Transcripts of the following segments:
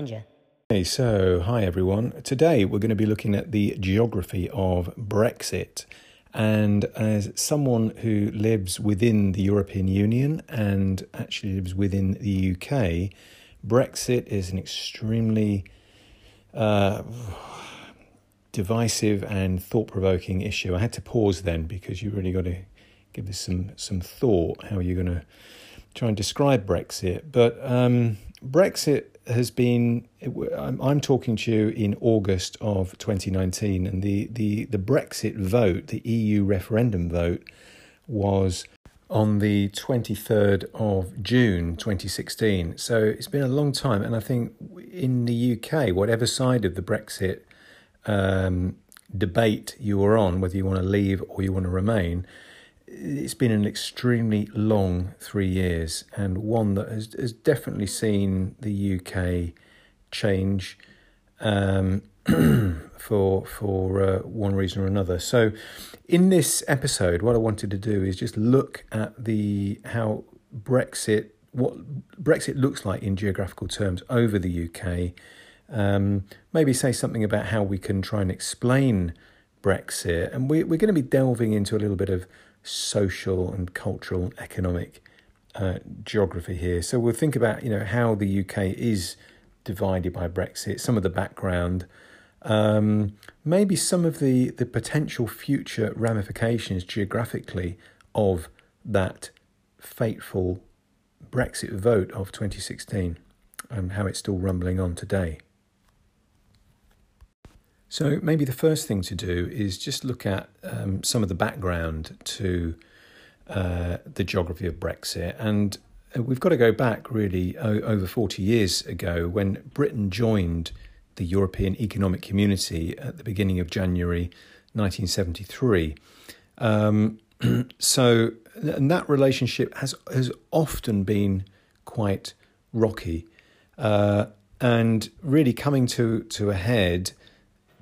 Ninja. Hey, so hi everyone. Today we're going to be looking at the geography of Brexit. And as someone who lives within the European Union and actually lives within the UK, Brexit is an extremely uh, divisive and thought provoking issue. I had to pause then because you really got to give this some, some thought how you're going to try and describe Brexit. But um, Brexit has been. I'm talking to you in August of 2019, and the, the, the Brexit vote, the EU referendum vote, was on the 23rd of June 2016. So it's been a long time, and I think in the UK, whatever side of the Brexit um, debate you were on, whether you want to leave or you want to remain, it's been an extremely long three years and one that has, has definitely seen the UK change um, for for uh, one reason or another. So, in this episode, what I wanted to do is just look at the how Brexit what Brexit looks like in geographical terms over the UK. Um, maybe say something about how we can try and explain Brexit, and we, we're going to be delving into a little bit of social and cultural and economic uh, geography here. So we'll think about you know how the UK is divided by Brexit, some of the background, um, maybe some of the the potential future ramifications geographically of that fateful Brexit vote of 2016 and how it's still rumbling on today. So, maybe the first thing to do is just look at um, some of the background to uh, the geography of Brexit. And uh, we've got to go back really o- over 40 years ago when Britain joined the European Economic Community at the beginning of January 1973. Um, so, and that relationship has, has often been quite rocky. Uh, and really coming to, to a head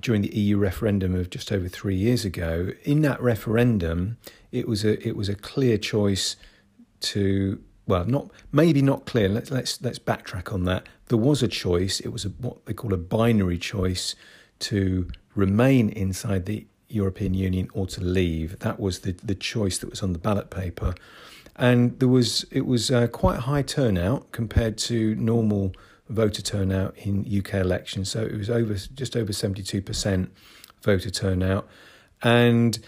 during the EU referendum of just over three years ago. In that referendum, it was a it was a clear choice to well, not maybe not clear. Let's let's let's backtrack on that. There was a choice. It was a, what they call a binary choice to remain inside the European Union or to leave. That was the the choice that was on the ballot paper, and there was it was uh, quite a high turnout compared to normal voter turnout in UK elections. So it was over just over 72% voter turnout. And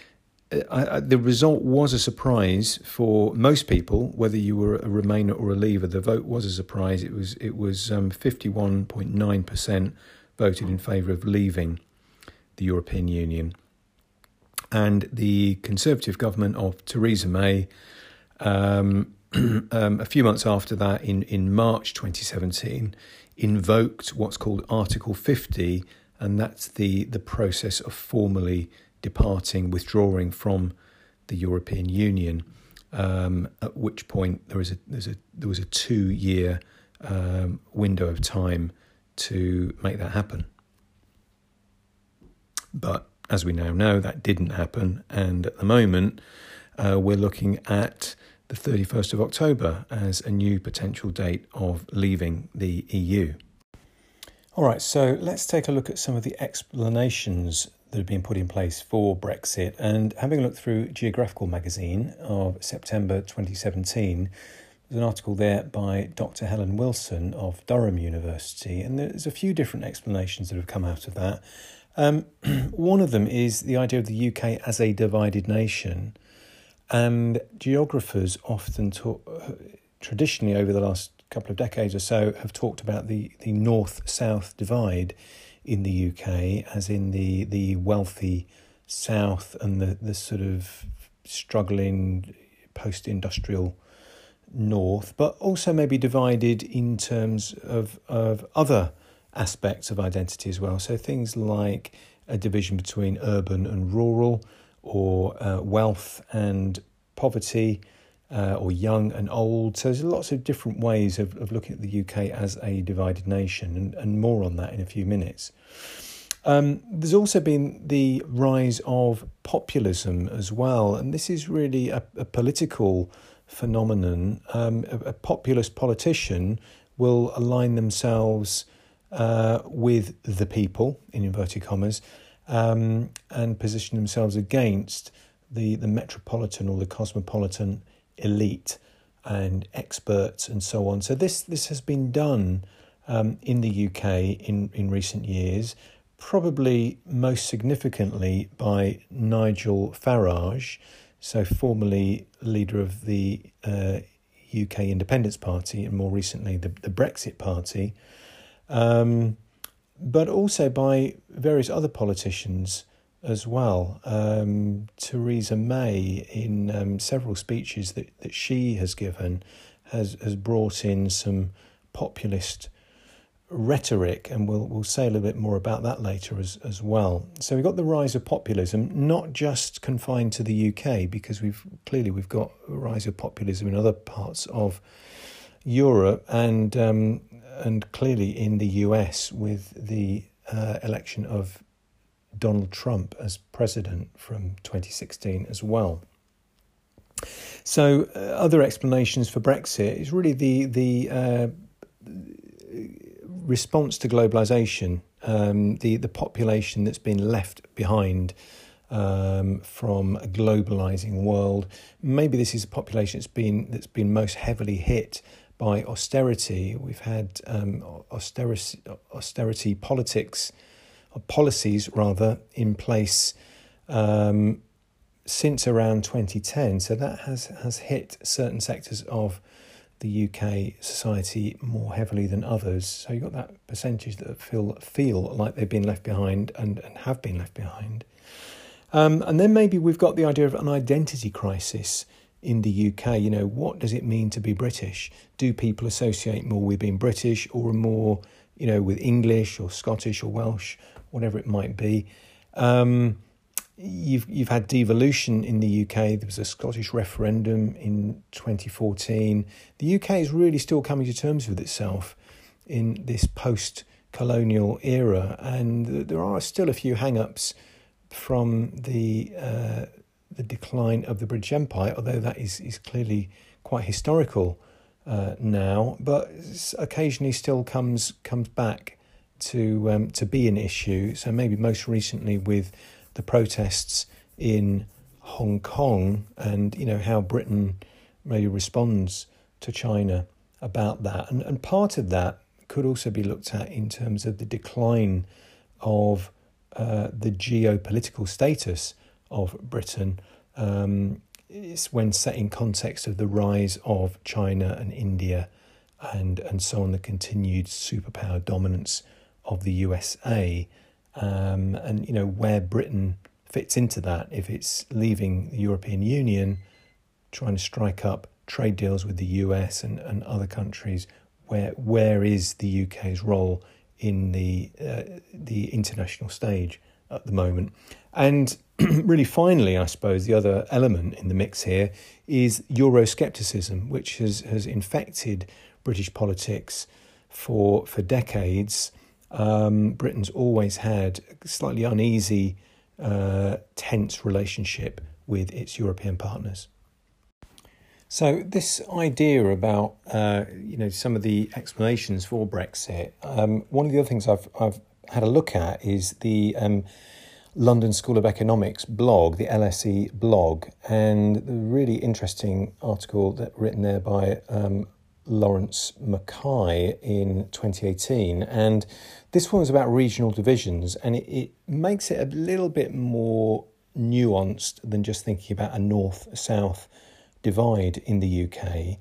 uh, I, I, the result was a surprise for most people, whether you were a Remainer or a Leaver. The vote was a surprise. It was it was um, fifty one point nine percent voted in favour of leaving the European Union, and the Conservative government of Theresa May um, um, a few months after that, in, in March 2017, invoked what's called Article 50, and that's the, the process of formally departing, withdrawing from the European Union. Um, at which point there is a a there was a two year um, window of time to make that happen. But as we now know, that didn't happen, and at the moment uh, we're looking at the 31st of October as a new potential date of leaving the EU. All right, so let's take a look at some of the explanations that have been put in place for Brexit. And having a look through Geographical magazine of September 2017, there's an article there by Dr. Helen Wilson of Durham University, and there's a few different explanations that have come out of that. Um, one of them is the idea of the UK as a divided nation. And geographers often talk, traditionally over the last couple of decades or so, have talked about the, the north south divide in the UK, as in the, the wealthy south and the, the sort of struggling post industrial north, but also maybe divided in terms of, of other aspects of identity as well. So things like a division between urban and rural or uh, wealth and poverty, uh, or young and old. So there's lots of different ways of, of looking at the UK as a divided nation, and, and more on that in a few minutes. Um, there's also been the rise of populism as well, and this is really a, a political phenomenon. Um, a, a, populist politician will align themselves uh, with the people, in inverted commas, um, and position themselves against the, the metropolitan or the cosmopolitan elite and experts and so on. So this this has been done um, in the UK in, in recent years, probably most significantly by Nigel Farage, so formerly leader of the uh, UK Independence Party and more recently the, the Brexit Party, um, but also by various other politicians as well. Um, Theresa May, in um, several speeches that, that she has given, has, has brought in some populist rhetoric, and we'll, we'll say a little bit more about that later as, as well. So we've got the rise of populism, not just confined to the UK, because we've clearly we've got a rise of populism in other parts of Europe and um, and clearly in the US with the uh, election of Donald Trump as president from 2016 as well. So, uh, other explanations for Brexit is really the the uh, response to globalization, um, the the population that's been left behind um, from a globalizing world. Maybe this is a population that's been that's been most heavily hit by austerity. We've had um, austerity austerity politics policies rather in place um, since around 2010. So that has has hit certain sectors of the UK society more heavily than others. So you've got that percentage that feel feel like they've been left behind and, and have been left behind. Um, and then maybe we've got the idea of an identity crisis in the UK. You know, what does it mean to be British? Do people associate more with being British or more, you know, with English or Scottish or Welsh whatever it might be. Um, you've you've had devolution in the UK. There was a Scottish referendum in 2014. The UK is really still coming to terms with itself in this post-colonial era, and there are still a few hang-ups from the uh, the decline of the British Empire, although that is is clearly quite historical uh, now, but occasionally still comes comes back to um, to be an issue. So maybe most recently with the protests in Hong Kong, and you know how Britain maybe responds to China about that, and and part of that could also be looked at in terms of the decline of uh, the geopolitical status of Britain. Um, it's when set in context of the rise of China and India and and so on, the continued superpower dominance of the USA, um, and you know where Britain fits into that. If it's leaving the European Union, trying to strike up trade deals with the US and, and other countries, where where is the UK's role in the uh, the international stage at the moment? And really, finally, I suppose the other element in the mix here is Euroscepticism, which has has infected British politics for for decades. Um, Britain's always had a slightly uneasy, uh, tense relationship with its European partners. So this idea about uh, you know some of the explanations for Brexit. Um, one of the other things I've I've had a look at is the um, London School of Economics blog, the LSE blog, and the really interesting article that written there by um, Lawrence Mackay in 2018. And this one was about regional divisions, and it, it makes it a little bit more nuanced than just thinking about a north south divide in the UK.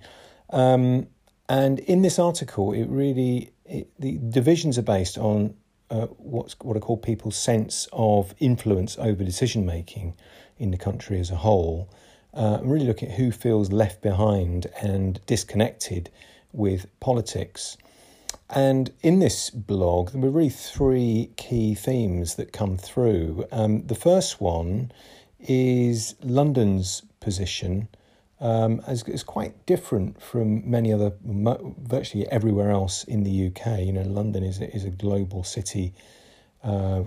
Um, and in this article, it really it, the divisions are based on uh, what's what are called people's sense of influence over decision making in the country as a whole uh, I'm really looking at who feels left behind and disconnected with politics. And in this blog, there were really three key themes that come through. Um, the first one is London's position um, is, is quite different from many other, virtually everywhere else in the UK. You know, London is a, is a global city, uh,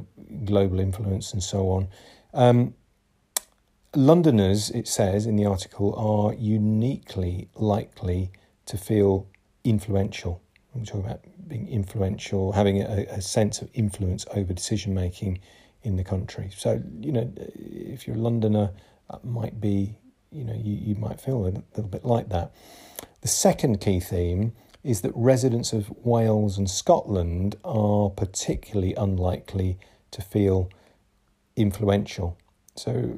global influence, and so on. Um, Londoners, it says in the article, are uniquely likely to feel influential we talk about being influential, having a, a sense of influence over decision making in the country. So, you know, if you're a Londoner, that might be, you know, you, you might feel a little bit like that. The second key theme is that residents of Wales and Scotland are particularly unlikely to feel influential. So,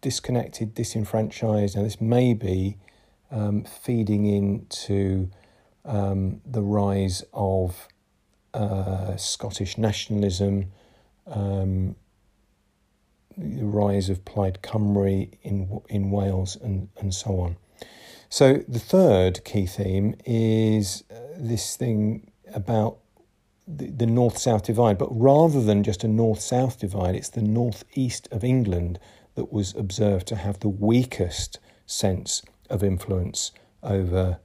disconnected, disenfranchised, Now, this may be um, feeding into um, the rise of uh, Scottish nationalism, um, the rise of Plaid Cymru in in Wales, and and so on. So the third key theme is uh, this thing about the, the north south divide, but rather than just a north south divide, it's the northeast of England that was observed to have the weakest sense of influence over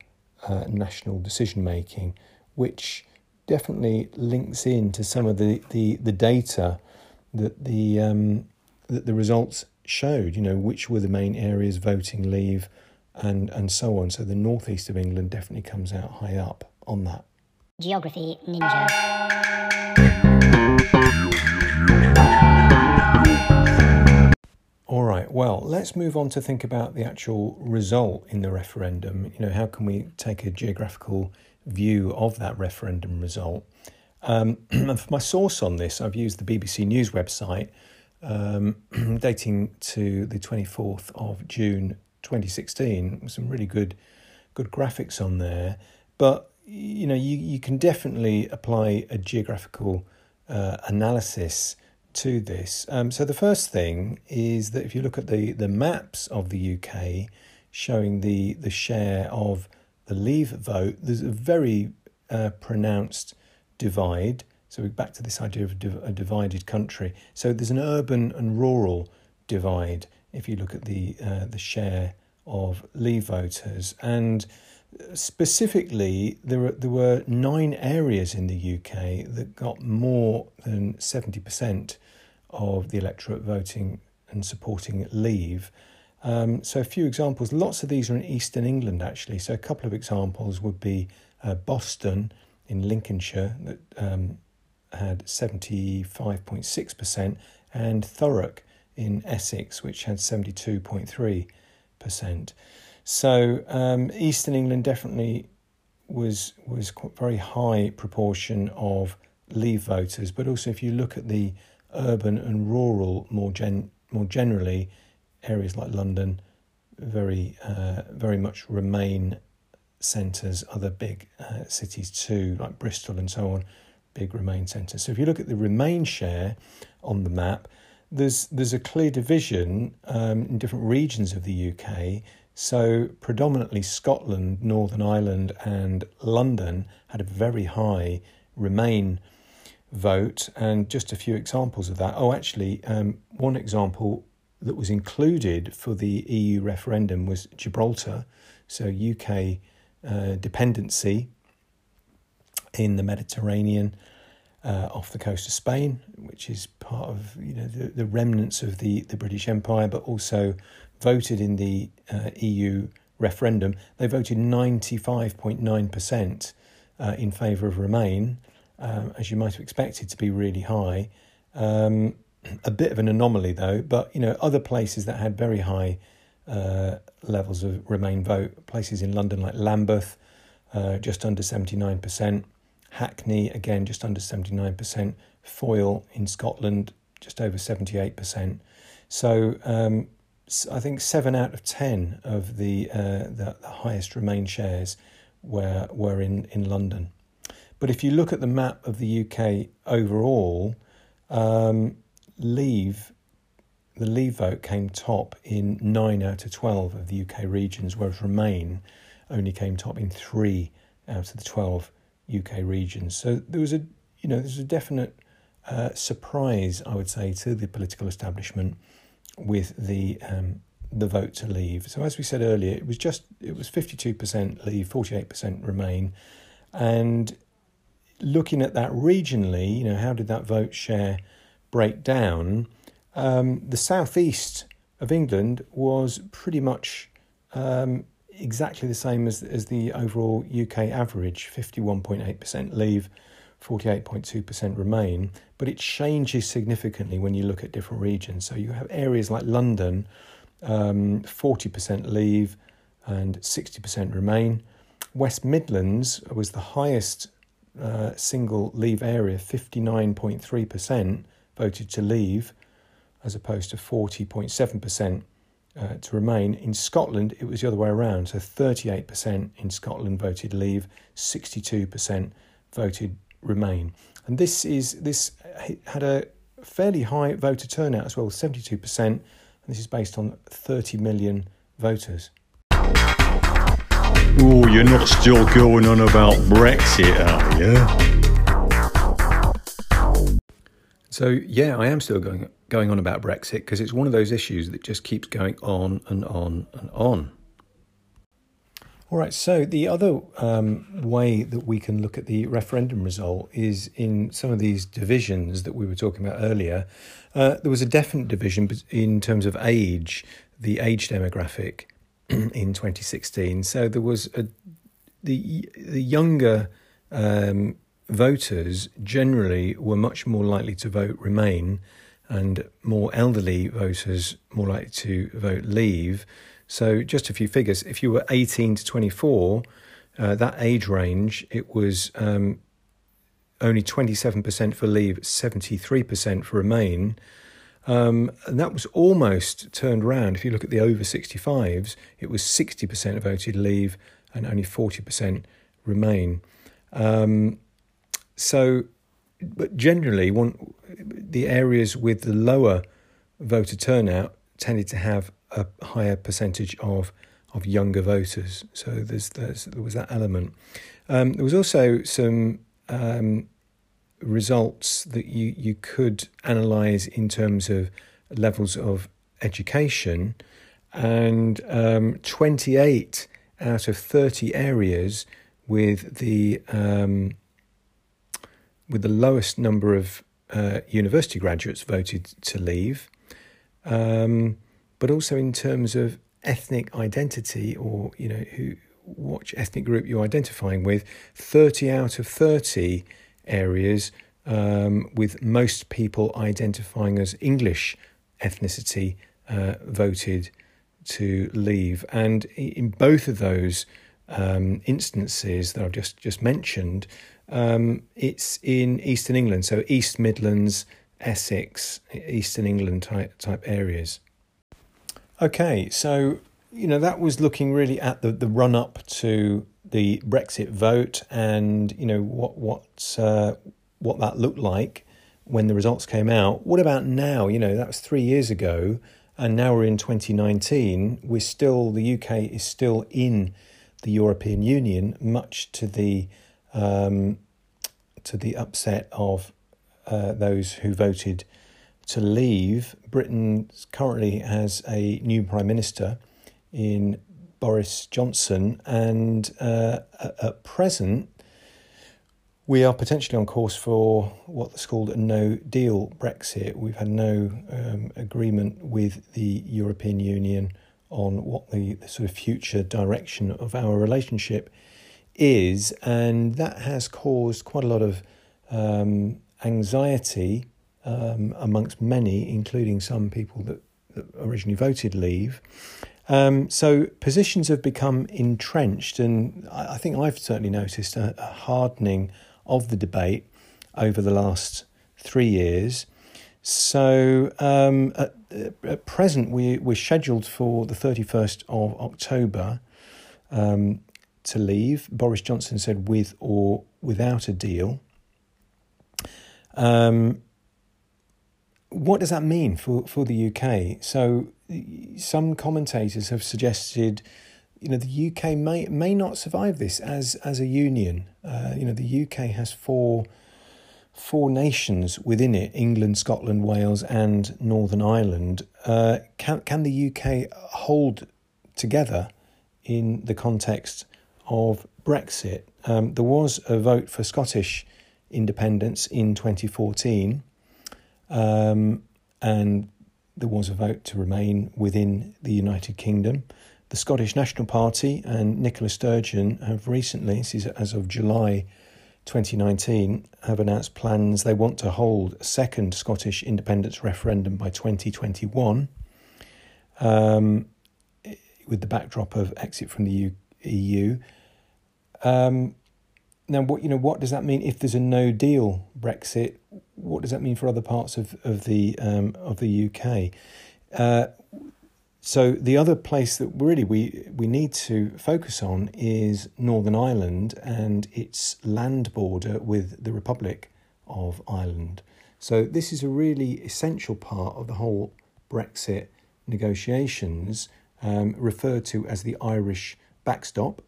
uh, national decision making, which definitely links in to some of the, the, the data that the um, that the results showed. You know, which were the main areas voting leave, and and so on. So the northeast of England definitely comes out high up on that. Geography Ninja. All right, well, let's move on to think about the actual result in the referendum. You know, how can we take a geographical view of that referendum result? Um, and for my source on this, I've used the BBC News website um, dating to the 24th of June 2016. Some really good, good graphics on there. But, you know, you, you can definitely apply a geographical uh, analysis to this. Um, so the first thing is that if you look at the, the maps of the UK showing the, the share of the Leave vote, there's a very uh, pronounced divide. So we're back to this idea of a divided country. So there's an urban and rural divide if you look at the uh, the share of Leave voters, and specifically there were, there were nine areas in the UK that got more than seventy percent of the electorate voting and supporting Leave. Um, so, a few examples. Lots of these are in Eastern England, actually. So, a couple of examples would be uh, Boston in Lincolnshire that um, had 75.6%, and Thurrock in Essex, which had 72.3%. So, um, Eastern England definitely was was very high proportion of Leave voters, but also if you look at the urban and rural more gen more generally, areas like London, very uh, very much remain centres. Other big uh, cities too, like Bristol and so on, big remain Centre. So if you look at the remain share on the map, there's there's a clear division um, in different regions of the UK. So predominantly Scotland, Northern Ireland, and London had a very high remain vote, and just a few examples of that. Oh, actually, um, one example that was included for the EU referendum was Gibraltar, so UK uh, dependency in the Mediterranean. Uh, off the coast of Spain, which is part of you know the, the remnants of the, the British Empire, but also voted in the uh, EU referendum. They voted ninety five point nine percent uh, in favour of Remain, um, as you might have expected to be really high. Um, a bit of an anomaly though, but you know other places that had very high uh, levels of Remain vote, places in London like Lambeth, uh, just under seventy nine percent, Hackney again just under seventy nine percent, Foyle in Scotland just over seventy eight percent. So um, I think seven out of ten of the, uh, the, the highest Remain shares were were in in London. But if you look at the map of the UK overall, um, Leave, the Leave vote came top in nine out of 12 of the UK regions, whereas Remain only came top in three out of the 12 UK regions. So there was a, you know, there's a definite uh, surprise, I would say, to the political establishment with the um, the vote to leave. So as we said earlier, it was just it was fifty two percent leave, forty eight percent remain, and looking at that regionally, you know, how did that vote share break down? Um, the southeast of England was pretty much um, exactly the same as, as the overall UK average 51.8% leave, 48.2% remain, but it changes significantly when you look at different regions. So you have areas like London, um, 40% leave and 60% remain. West Midlands was the highest uh, single leave area, 59.3% voted to leave, as opposed to 40.7% uh, to remain. In Scotland, it was the other way around. So 38% in Scotland voted leave, 62% voted remain. And this is this had a fairly high voter turnout as well, 72%. And this is based on 30 million voters. Oh, you're not still going on about Brexit, are you? So yeah, I am still going going on about Brexit because it's one of those issues that just keeps going on and on and on. All right, so the other um, way that we can look at the referendum result is in some of these divisions that we were talking about earlier. Uh, there was a definite division in terms of age, the age demographic in 2016. So there was a, the the younger um, voters generally were much more likely to vote Remain, and more elderly voters more likely to vote Leave. So, just a few figures. If you were 18 to 24, uh, that age range, it was um, only 27% for Leave, 73% for Remain. Um, and that was almost turned around. If you look at the over 65s, it was 60% voted Leave and only 40% Remain. Um, so, but generally, one, the areas with the lower voter turnout tended to have a higher percentage of of younger voters. So there's, there's there was that element. Um, there was also some um, results that you you could analyze in terms of levels of education, and um, 28 out of 30 areas with the um, with the lowest number of uh, university graduates voted to leave. Um, but also in terms of ethnic identity or you know who which ethnic group you're identifying with 30 out of 30 areas um, with most people identifying as English ethnicity uh, voted to leave and in both of those um, instances that I've just just mentioned um, it's in eastern England so East Midlands Essex eastern England type type areas Okay, so you know that was looking really at the, the run up to the Brexit vote, and you know what what uh, what that looked like when the results came out. What about now? You know that was three years ago, and now we're in 2019. We're still the UK is still in the European Union, much to the um, to the upset of uh, those who voted to leave. Britain currently has a new Prime Minister in Boris Johnson, and uh, at present, we are potentially on course for what's called a no deal Brexit. We've had no um, agreement with the European Union on what the, the, sort of future direction of our relationship is, and that has caused quite a lot of um, anxiety um, amongst many, including some people that, that originally voted leave. Um, so positions have become entrenched, and I, I think I've certainly noticed a, a, hardening of the debate over the last three years. So um, at, at, present, we, we're scheduled for the 31st of October um, to leave. Boris Johnson said with or without a deal. Um, what does that mean for, for the UK? So some commentators have suggested, you know, the UK may may not survive this as as a union. Uh, you know, the UK has four four nations within it: England, Scotland, Wales, and Northern Ireland. Uh, can can the UK hold together in the context of Brexit? Um, there was a vote for Scottish independence in 2014. Um, and there was a vote to remain within the United Kingdom. the Scottish National Party and Nicola Sturgeon have recently, this is as of July 2019, have announced plans they want to hold a second Scottish independence referendum by 2021, um, with the backdrop of exit from the EU. Um, now, what you know, what does that mean if there's a No Deal Brexit? What does that mean for other parts of of the um, of the UK? Uh, so the other place that really we we need to focus on is Northern Ireland and its land border with the Republic of Ireland. So this is a really essential part of the whole Brexit negotiations, um, referred to as the Irish backstop.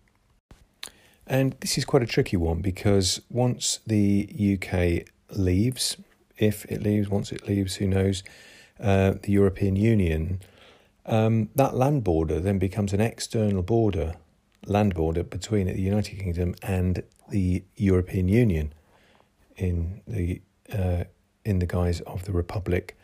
And this is quite a tricky one because once the UK leaves, if it leaves, once it leaves, who knows, uh, the European Union, um, that land border then becomes an external border, land border between the United Kingdom and the European Union in the uh, in the guise of the Republic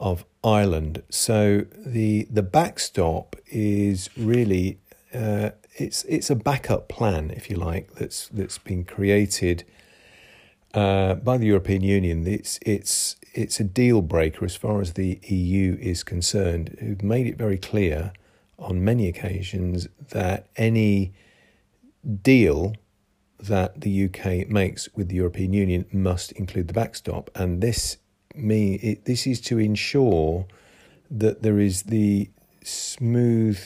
of Ireland. So the the backstop is really uh, it's it's a backup plan, if you like, that's that's been created uh, by the European Union. It's it's it's a deal breaker as far as the EU is concerned. Who've made it very clear on many occasions that any deal that the UK makes with the European Union must include the backstop, and this me it, this is to ensure that there is the smooth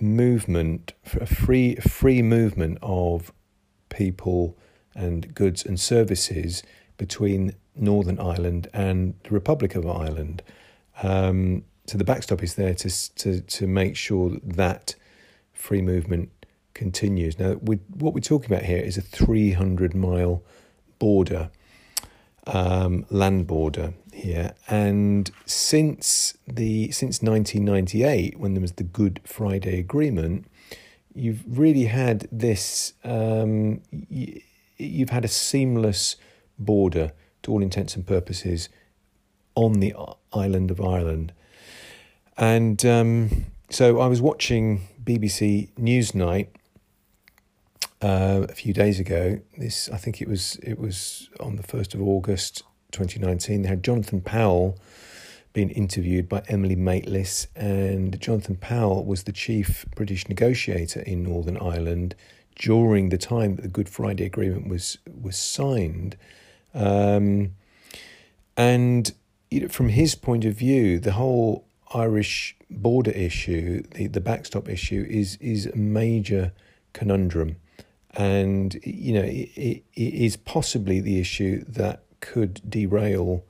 movement, a free free movement of people and goods and services between Northern Ireland and the Republic of Ireland. Um, so the backstop is there to to to make sure that, that free movement continues. Now, we, what we're talking about here is a 300 mile border, um, land border here, and since the since 1998, when there was the Good Friday Agreement, you've really had this. Um, you've had a seamless border to all intents and purposes on the island of Ireland. And um, so I was watching BBC Newsnight uh, a few days ago. This, I think it was it was on the first of August, twenty nineteen. They had Jonathan Powell being interviewed by Emily Maitlis, and Jonathan Powell was the chief British negotiator in Northern Ireland during the time that the Good Friday Agreement was was signed. Um, and you know, from his point of view, the whole Irish border issue, the, the backstop issue, is is a major conundrum, and you know it, it is possibly the issue that could derail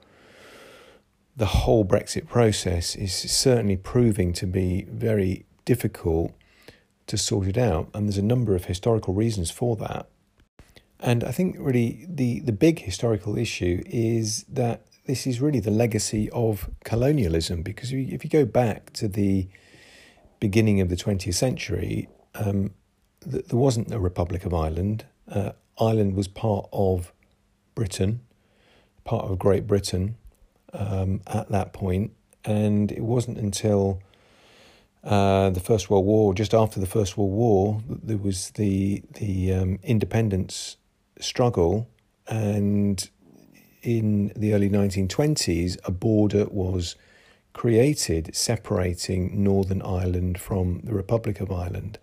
the whole Brexit process. Is certainly proving to be very difficult to sort it out, and there's a number of historical reasons for that. And I think really the, the big historical issue is that this is really the legacy of colonialism because if you go back to the beginning of the 20th century, um, th- there wasn't a Republic of Ireland. Uh, Ireland was part of Britain, part of Great Britain um, at that point, and it wasn't until uh, the First World War, just after the First World War, that there was the the um, independence struggle, and in the early 1920s, a border was created separating Northern Ireland from the Republic of Ireland.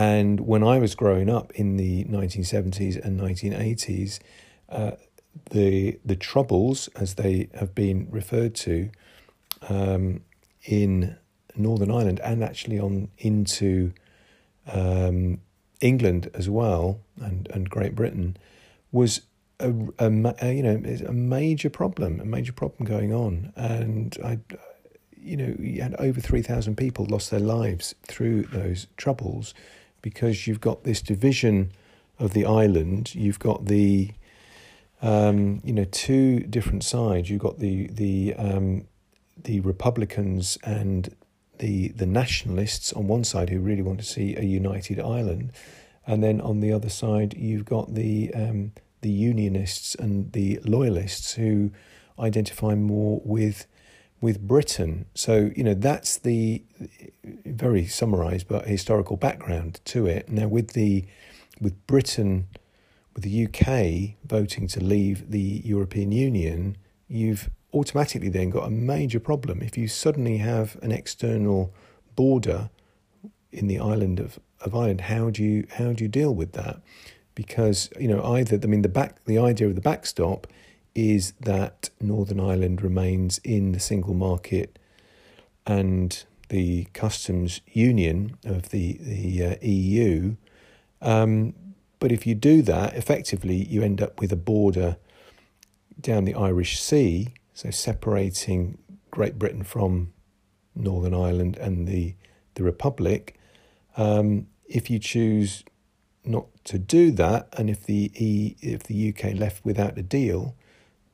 And when I was growing up in the 1970s and 1980s, uh, the the troubles, as they have been referred to, um, in Northern Ireland and actually on into um, England as well and, and Great Britain was a, a, a, you know a major problem, a major problem going on, and I, you know, you had over three thousand people lost their lives through those troubles because you've got this division of the island. You've got the um, you know two different sides. You've got the the um, the Republicans and the the nationalists on one side who really want to see a united Ireland, and then on the other side you've got the um, the unionists and the loyalists who identify more with with Britain. So you know that's the very summarised, but historical background to it. Now, with the with Britain, with the UK voting to leave the European Union, you've automatically then got a major problem. If you suddenly have an external border in the island of, of Ireland, how do you how do you deal with that? Because you know either I mean the back the idea of the backstop is that Northern Ireland remains in the single market and the customs union of the the uh, EU. Um, but if you do that, effectively, you end up with a border down the Irish Sea, so separating Great Britain from Northern Ireland and the the Republic. Um, if you choose not to do that, and if the e, if the UK left without a deal,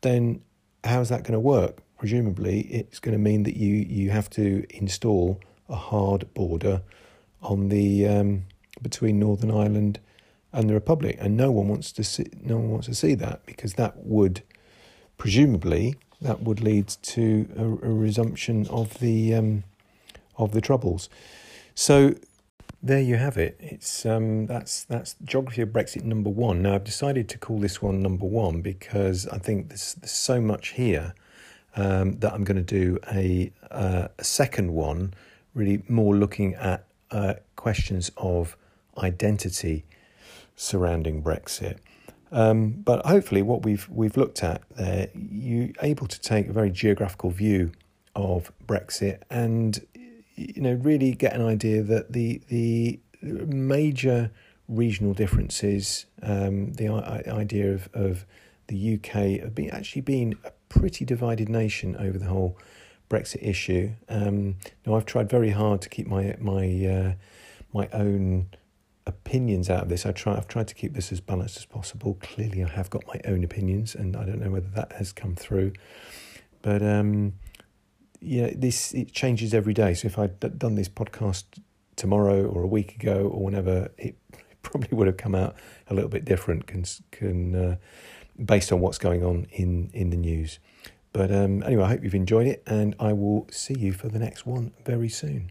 then how's that going to work? Presumably, it's going to mean that you you have to install a hard border on the um, between Northern Ireland and the Republic, and no one wants to see no one wants to see that because that would presumably that would lead to a, a resumption of the um, of the troubles. So there you have it. It's um, that's that's geography of Brexit number one. Now I've decided to call this one number one because I think there's, there's so much here um, that I'm going to do a uh, a second one, really more looking at uh, questions of identity surrounding Brexit. Um, but hopefully, what we've we've looked at there, you able to take a very geographical view of Brexit and you know really get an idea that the the major regional differences, um, the idea of, of the UK of being actually being a pretty divided nation over the whole Brexit issue. Um, now I've tried very hard to keep my my uh, my own opinions out of this. I try I've tried to keep this as balanced as possible. Clearly, I have got my own opinions, and I don't know whether that has come through, but. Um, yeah, this it changes every day. So if I'd done this podcast tomorrow or a week ago or whenever, it probably would have come out a little bit different, can, can uh, based on what's going on in in the news. But um, anyway, I hope you've enjoyed it, and I will see you for the next one very soon.